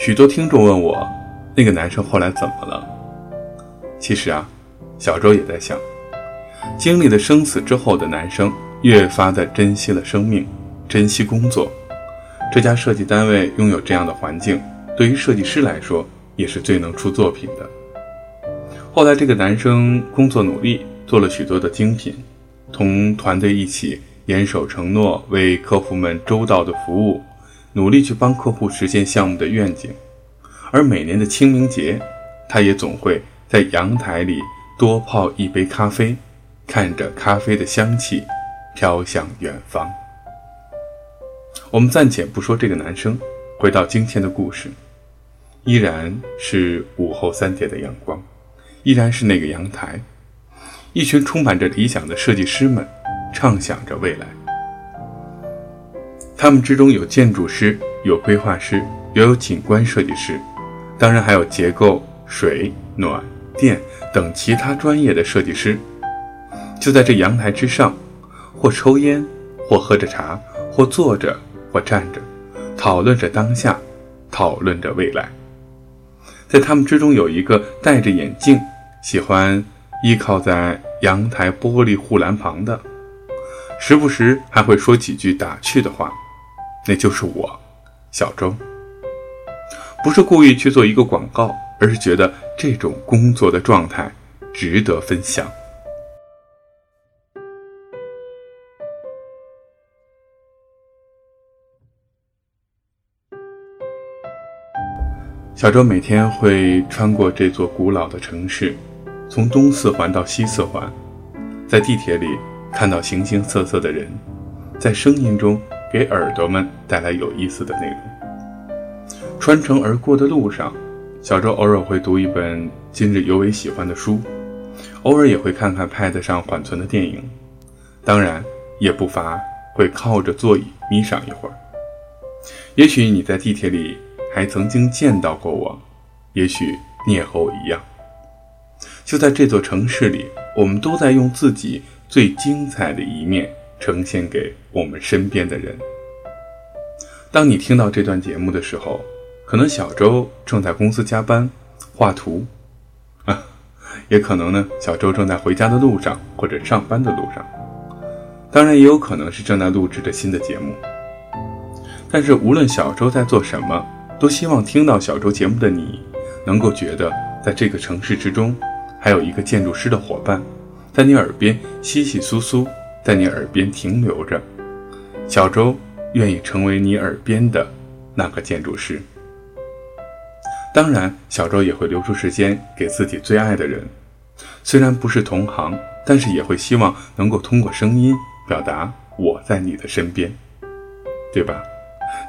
许多听众问我，那个男生后来怎么了？其实啊，小周也在想，经历了生死之后的男生，越发的珍惜了生命，珍惜工作。这家设计单位拥有这样的环境，对于设计师来说，也是最能出作品的。后来，这个男生工作努力，做了许多的精品，同团队一起严守承诺，为客户们周到的服务，努力去帮客户实现项目的愿景。而每年的清明节，他也总会在阳台里多泡一杯咖啡，看着咖啡的香气飘向远方。我们暂且不说这个男生，回到今天的故事，依然是午后三点的阳光。依然是那个阳台，一群充满着理想的设计师们，畅想着未来。他们之中有建筑师，有规划师，也有景观设计师，当然还有结构、水、暖、电等其他专业的设计师。就在这阳台之上，或抽烟，或喝着茶，或坐着，或站着，讨论着当下，讨论着未来。在他们之中，有一个戴着眼镜。喜欢依靠在阳台玻璃护栏旁的，时不时还会说几句打趣的话，那就是我，小周。不是故意去做一个广告，而是觉得这种工作的状态值得分享。小周每天会穿过这座古老的城市。从东四环到西四环，在地铁里看到形形色色的人，在声音中给耳朵们带来有意思的内容。穿城而过的路上，小周偶尔会读一本今日尤为喜欢的书，偶尔也会看看 Pad 上缓存的电影，当然也不乏会靠着座椅眯上一会儿。也许你在地铁里还曾经见到过我，也许你也和我一样。就在这座城市里，我们都在用自己最精彩的一面呈现给我们身边的人。当你听到这段节目的时候，可能小周正在公司加班画图，啊，也可能呢，小周正在回家的路上或者上班的路上，当然也有可能是正在录制着新的节目。但是无论小周在做什么，都希望听到小周节目的你，能够觉得在这个城市之中。还有一个建筑师的伙伴，在你耳边稀稀疏疏，在你耳边停留着。小周愿意成为你耳边的那个建筑师。当然，小周也会留出时间给自己最爱的人，虽然不是同行，但是也会希望能够通过声音表达我在你的身边，对吧？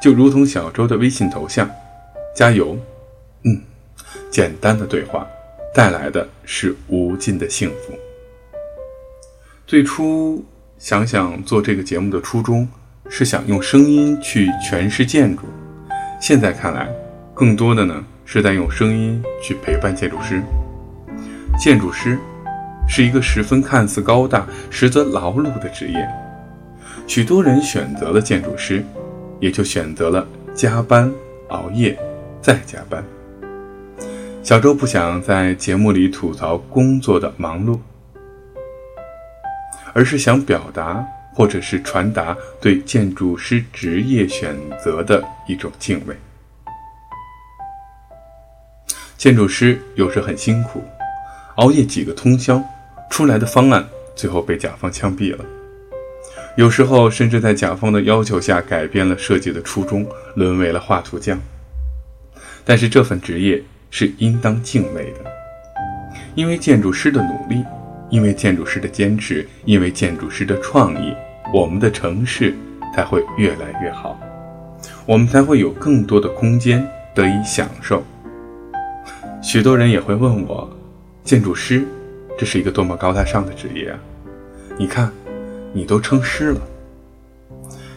就如同小周的微信头像，加油。嗯，简单的对话。带来的是无尽的幸福。最初想想做这个节目的初衷，是想用声音去诠释建筑。现在看来，更多的呢是在用声音去陪伴建筑师。建筑师是一个十分看似高大，实则劳碌的职业。许多人选择了建筑师，也就选择了加班、熬夜、再加班。小周不想在节目里吐槽工作的忙碌，而是想表达或者是传达对建筑师职业选择的一种敬畏。建筑师有时很辛苦，熬夜几个通宵，出来的方案最后被甲方枪毙了。有时候甚至在甲方的要求下改变了设计的初衷，沦为了画图匠。但是这份职业。是应当敬畏的，因为建筑师的努力，因为建筑师的坚持，因为建筑师的创意，我们的城市才会越来越好，我们才会有更多的空间得以享受。许多人也会问我，建筑师，这是一个多么高大上的职业啊！你看，你都称师了。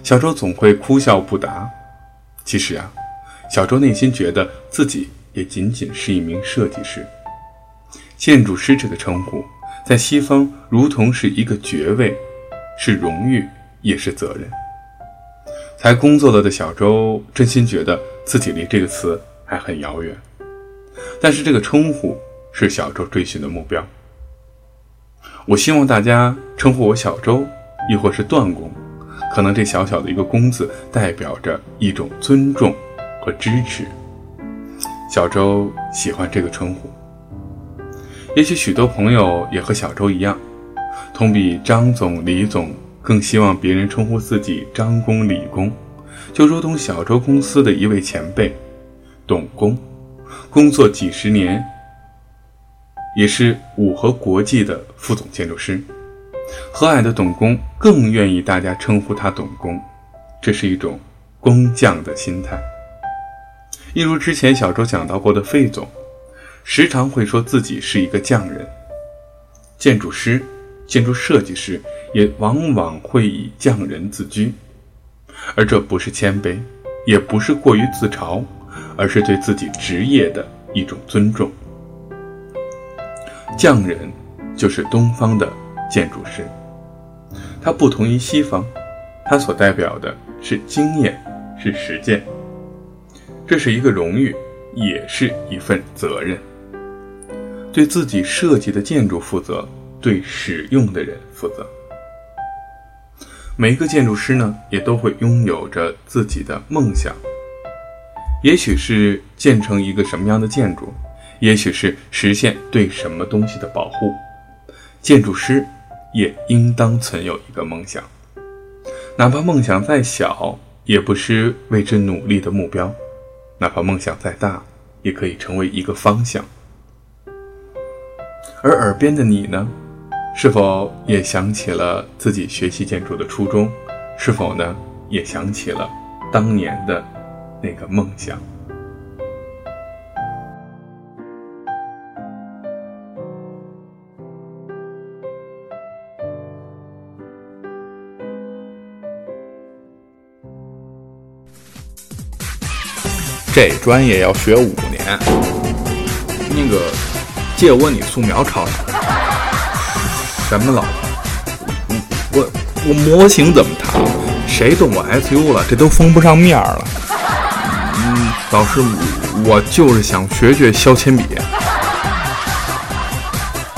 小周总会哭笑不答。其实啊，小周内心觉得自己。也仅仅是一名设计师。建筑师这个称呼，在西方如同是一个爵位，是荣誉，也是责任。才工作了的小周，真心觉得自己离这个词还很遥远。但是这个称呼是小周追寻的目标。我希望大家称呼我小周，亦或是段公。可能这小小的一个“公”字，代表着一种尊重和支持。小周喜欢这个称呼。也许许多朋友也和小周一样，同比张总、李总更希望别人称呼自己张公、李公，就如同小周公司的一位前辈董工，工作几十年，也是五和国际的副总建筑师。和蔼的董工更愿意大家称呼他董工，这是一种工匠的心态。一如之前小周讲到过的费总，时常会说自己是一个匠人。建筑师、建筑设计师也往往会以匠人自居，而这不是谦卑，也不是过于自嘲，而是对自己职业的一种尊重。匠人就是东方的。建筑师，它不同于西方，它所代表的是经验，是实践。这是一个荣誉，也是一份责任。对自己设计的建筑负责，对使用的人负责。每一个建筑师呢，也都会拥有着自己的梦想，也许是建成一个什么样的建筑，也许是实现对什么东西的保护。建筑师。也应当存有一个梦想，哪怕梦想再小，也不失为之努力的目标；哪怕梦想再大，也可以成为一个方向。而耳边的你呢？是否也想起了自己学习建筑的初衷？是否呢，也想起了当年的那个梦想？这专业要学五年。那个，借我你素描抄。什么老婆？我我模型怎么弹？谁动我 SU 了？这都封不上面了。嗯，老师，我就是想学学削铅笔。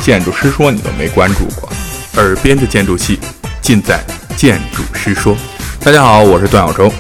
建筑师说你都没关注过，耳边的建筑系尽在建筑师说。大家好，我是段小周。